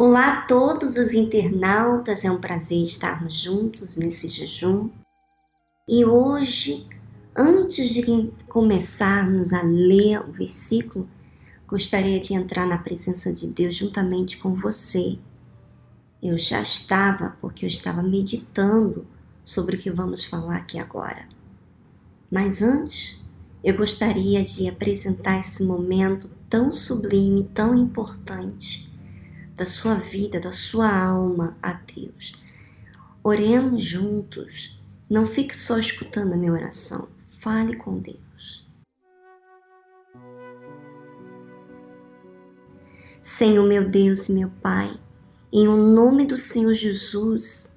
Olá a todos os internautas, é um prazer estarmos juntos nesse jejum. E hoje, antes de começarmos a ler o versículo, gostaria de entrar na presença de Deus juntamente com você. Eu já estava, porque eu estava meditando sobre o que vamos falar aqui agora. Mas antes, eu gostaria de apresentar esse momento tão sublime, tão importante da sua vida, da sua alma a Deus. Oremos juntos. Não fique só escutando a minha oração. Fale com Deus. Senhor meu Deus e meu Pai, em o nome do Senhor Jesus,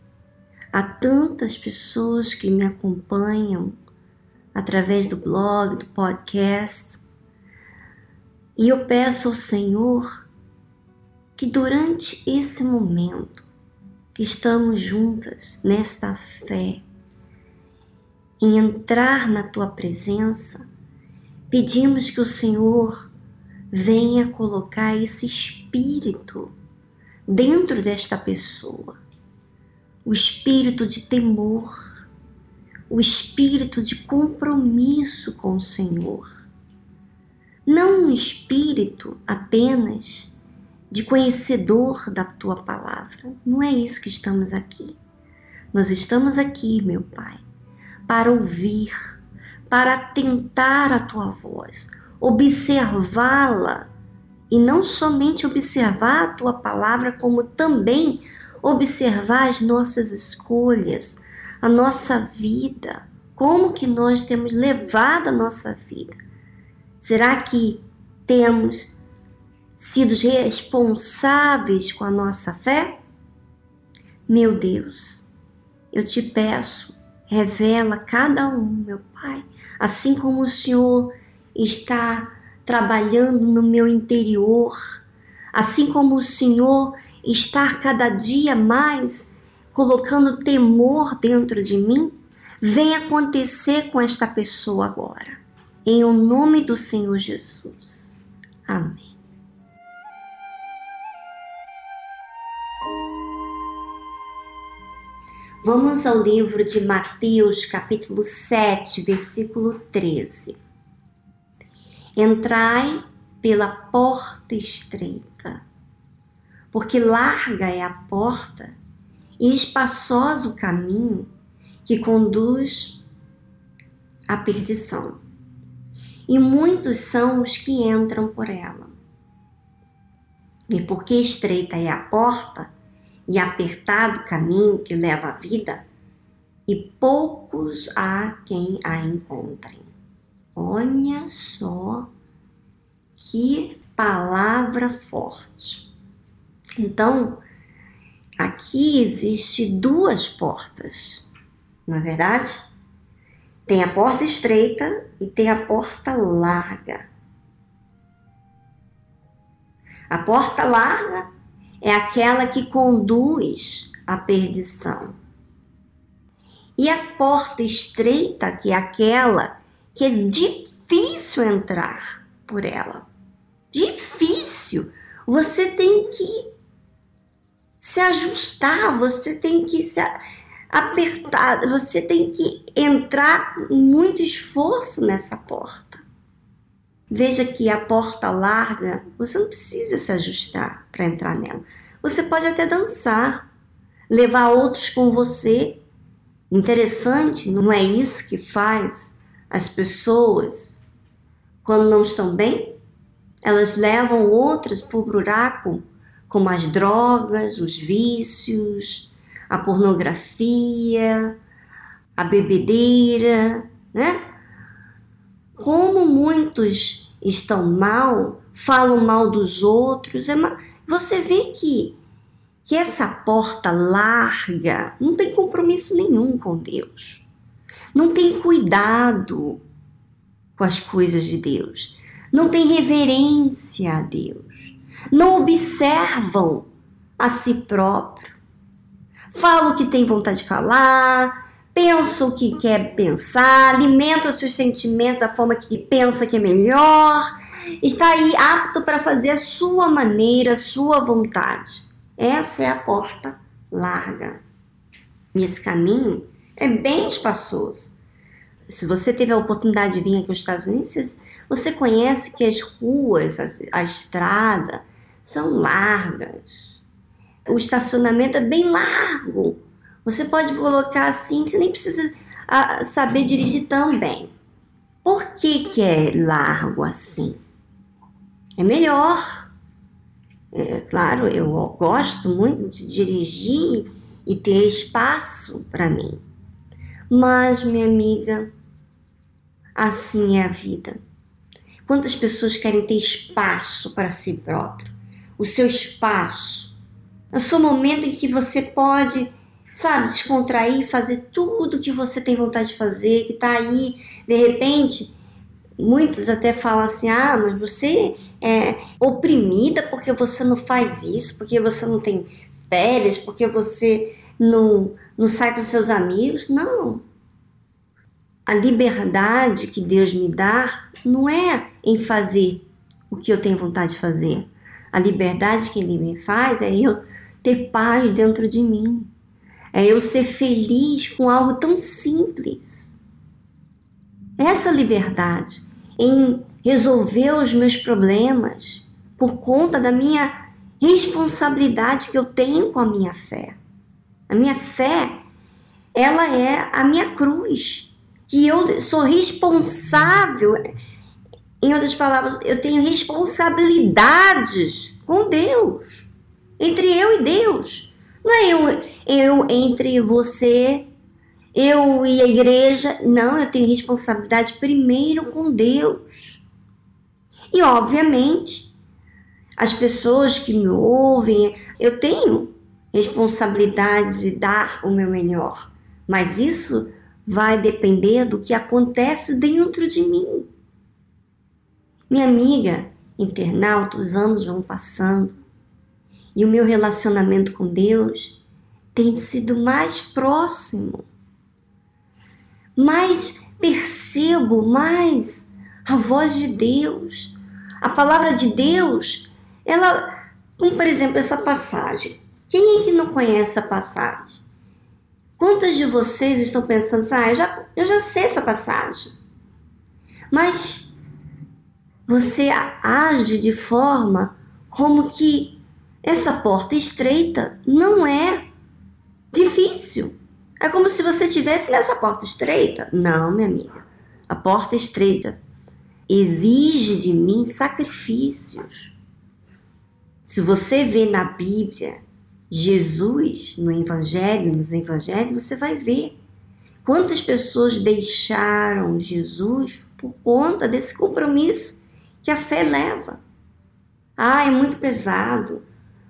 há tantas pessoas que me acompanham através do blog, do podcast, e eu peço ao Senhor que durante esse momento que estamos juntas nesta fé, em entrar na tua presença, pedimos que o Senhor venha colocar esse espírito dentro desta pessoa, o espírito de temor, o espírito de compromisso com o Senhor. Não um espírito apenas de conhecedor da tua palavra. Não é isso que estamos aqui. Nós estamos aqui, meu Pai, para ouvir, para atentar a tua voz, observá-la e não somente observar a tua palavra, como também observar as nossas escolhas, a nossa vida, como que nós temos levado a nossa vida. Será que temos sido responsáveis com a nossa fé? Meu Deus, eu te peço, revela cada um, meu Pai, assim como o Senhor está trabalhando no meu interior, assim como o Senhor está cada dia mais colocando temor dentro de mim, vem acontecer com esta pessoa agora. Em o nome do Senhor Jesus. Amém. Vamos ao livro de Mateus, capítulo 7, versículo 13. Entrai pela porta estreita, porque larga é a porta e espaçoso o caminho que conduz à perdição. E muitos são os que entram por ela. E porque estreita é a porta, e apertado caminho que leva à vida, e poucos há quem a encontrem. Olha só que palavra forte. Então, aqui existe duas portas, não é verdade? Tem a porta estreita e tem a porta larga. A porta larga é aquela que conduz à perdição. E a porta estreita, que é aquela que é difícil entrar por ela. Difícil. Você tem que se ajustar, você tem que se apertar, você tem que entrar muito esforço nessa porta. Veja que a porta larga, você não precisa se ajustar para entrar nela. Você pode até dançar, levar outros com você. Interessante, não é isso que faz as pessoas quando não estão bem? Elas levam outras para o buraco, como as drogas, os vícios, a pornografia, a bebedeira, né? Como muitos estão mal, falam mal dos outros, é você vê que, que essa porta larga não tem compromisso nenhum com Deus, não tem cuidado com as coisas de Deus, não tem reverência a Deus, não observam a si próprio, falam o que tem vontade de falar, pensa o que quer pensar, alimenta seus sentimentos da forma que pensa que é melhor, está aí apto para fazer a sua maneira, a sua vontade. Essa é a porta larga. E esse caminho é bem espaçoso. Se você teve a oportunidade de vir aqui aos Estados Unidos, você conhece que as ruas, a, estrada, são largas. O estacionamento é bem largo. Você pode colocar assim, você nem precisa ah, saber dirigir tão bem. Por que, que é largo assim? É melhor. É, claro, eu gosto muito de dirigir e ter espaço para mim. Mas, minha amiga, assim é a vida. Quantas pessoas querem ter espaço para si próprio? O seu espaço. É o seu momento em que você pode, sabe, descontrair, fazer tudo que você tem vontade de fazer, que está aí, de repente, muitas até falam assim: ah, mas você é oprimida porque você não faz isso, porque você não tem férias, porque você não, não sai com seus amigos. Não. A liberdade que Deus me dá não é em fazer o que eu tenho vontade de fazer. A liberdade que Ele me faz é eu ter paz dentro de mim. É eu ser feliz com algo tão simples. Essa liberdade em resolver os meus problemas por conta da minha responsabilidade que eu tenho com a minha fé. A minha fé, ela é a minha cruz, que eu sou responsável. Em outras palavras, eu tenho responsabilidades com Deus, entre eu e Deus. Não é eu, eu entre você, eu e a igreja. Não, eu tenho responsabilidade primeiro com Deus. E, obviamente, as pessoas que me ouvem, eu tenho responsabilidade de dar o meu melhor, mas isso vai depender do que acontece dentro de mim. Minha amiga, internauta, os anos vão passando e o meu relacionamento com Deus tem sido mais próximo, mais percebo mais a voz de Deus, a palavra de Deus ela, como por exemplo essa passagem. Quem é que não conhece a passagem? Quantas de vocês estão pensando assim, ah, eu já, eu já sei essa passagem. Mas você age de forma como que essa porta estreita não é difícil. É como se você estivesse nessa porta estreita. Não, minha amiga. A porta estreita exige de mim sacrifícios. Se você vê na Bíblia Jesus no Evangelho, nos Evangelhos, você vai ver quantas pessoas deixaram Jesus por conta desse compromisso que a fé leva. Ah, é muito pesado.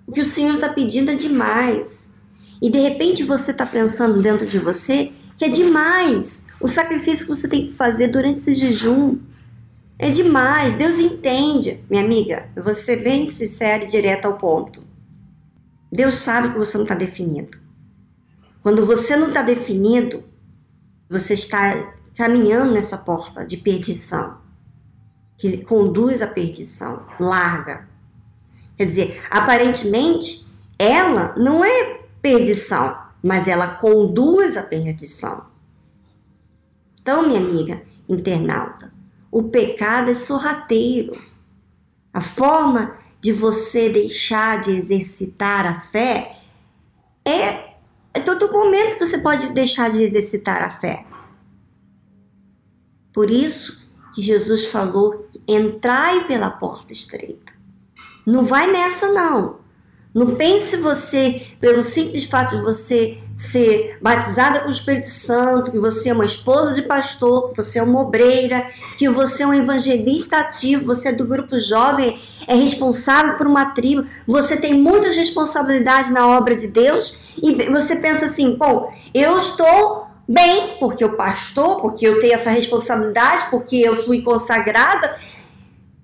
O que o Senhor está pedindo é demais. E de repente você está pensando dentro de você que é demais o sacrifício que você tem que fazer durante esse jejum. É demais, Deus entende. Minha amiga, eu vou ser bem sincera e direta ao ponto. Deus sabe que você não está definido. Quando você não está definido, você está caminhando nessa porta de perdição, que conduz à perdição, larga. Quer dizer, aparentemente, ela não é perdição, mas ela conduz à perdição. Então, minha amiga internauta, o pecado é sorrateiro. A forma de você deixar de exercitar a fé é, é todo momento que você pode deixar de exercitar a fé. Por isso que Jesus falou: entrai pela porta estreita. Não vai nessa, não. Não pense você, pelo simples fato de você ser batizada com o Espírito Santo, que você é uma esposa de pastor, que você é uma obreira, que você é um evangelista ativo, você é do grupo jovem, é responsável por uma tribo, você tem muitas responsabilidades na obra de Deus e você pensa assim, bom, eu estou bem porque eu pastor, porque eu tenho essa responsabilidade, porque eu fui consagrada,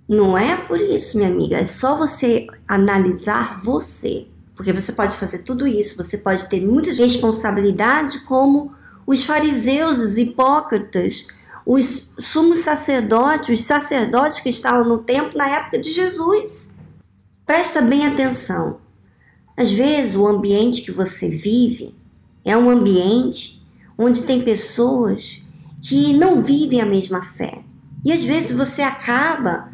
não é por isso, minha amiga. É só você analisar você. Porque você pode fazer tudo isso, você pode ter muitas responsabilidades, como os fariseus, os hipócritas, os sumos sacerdotes, os sacerdotes que estavam no templo na época de Jesus. Presta bem atenção. Às vezes, o ambiente que você vive é um ambiente onde tem pessoas que não vivem a mesma fé. E às vezes você acaba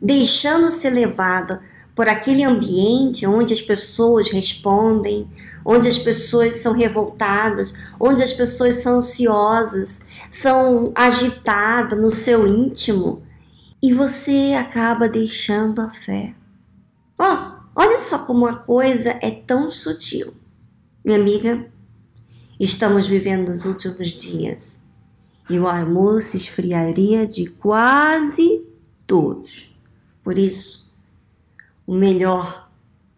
deixando ser levada por aquele ambiente onde as pessoas respondem, onde as pessoas são revoltadas, onde as pessoas são ansiosas, são agitadas no seu íntimo, e você acaba deixando a fé. Oh, olha só como a coisa é tão sutil. Minha amiga, estamos vivendo os últimos dias e o amor se esfriaria de quase todos. Por isso, o melhor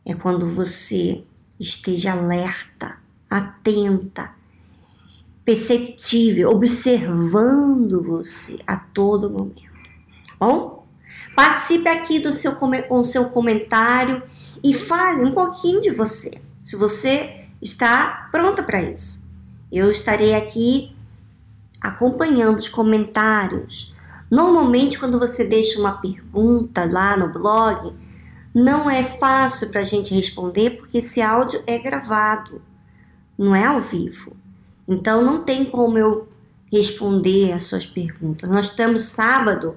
é quando você esteja alerta, atenta, perceptível, observando você a todo momento. Bom, participe aqui do seu com seu comentário e fale um pouquinho de você. Se você está pronta para isso, eu estarei aqui acompanhando os comentários. Normalmente, quando você deixa uma pergunta lá no blog, não é fácil para a gente responder porque esse áudio é gravado, não é ao vivo. Então, não tem como eu responder as suas perguntas. Nós temos sábado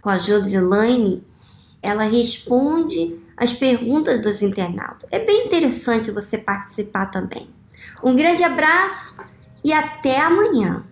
com a Josiane, ela responde as perguntas dos internautas. É bem interessante você participar também. Um grande abraço e até amanhã.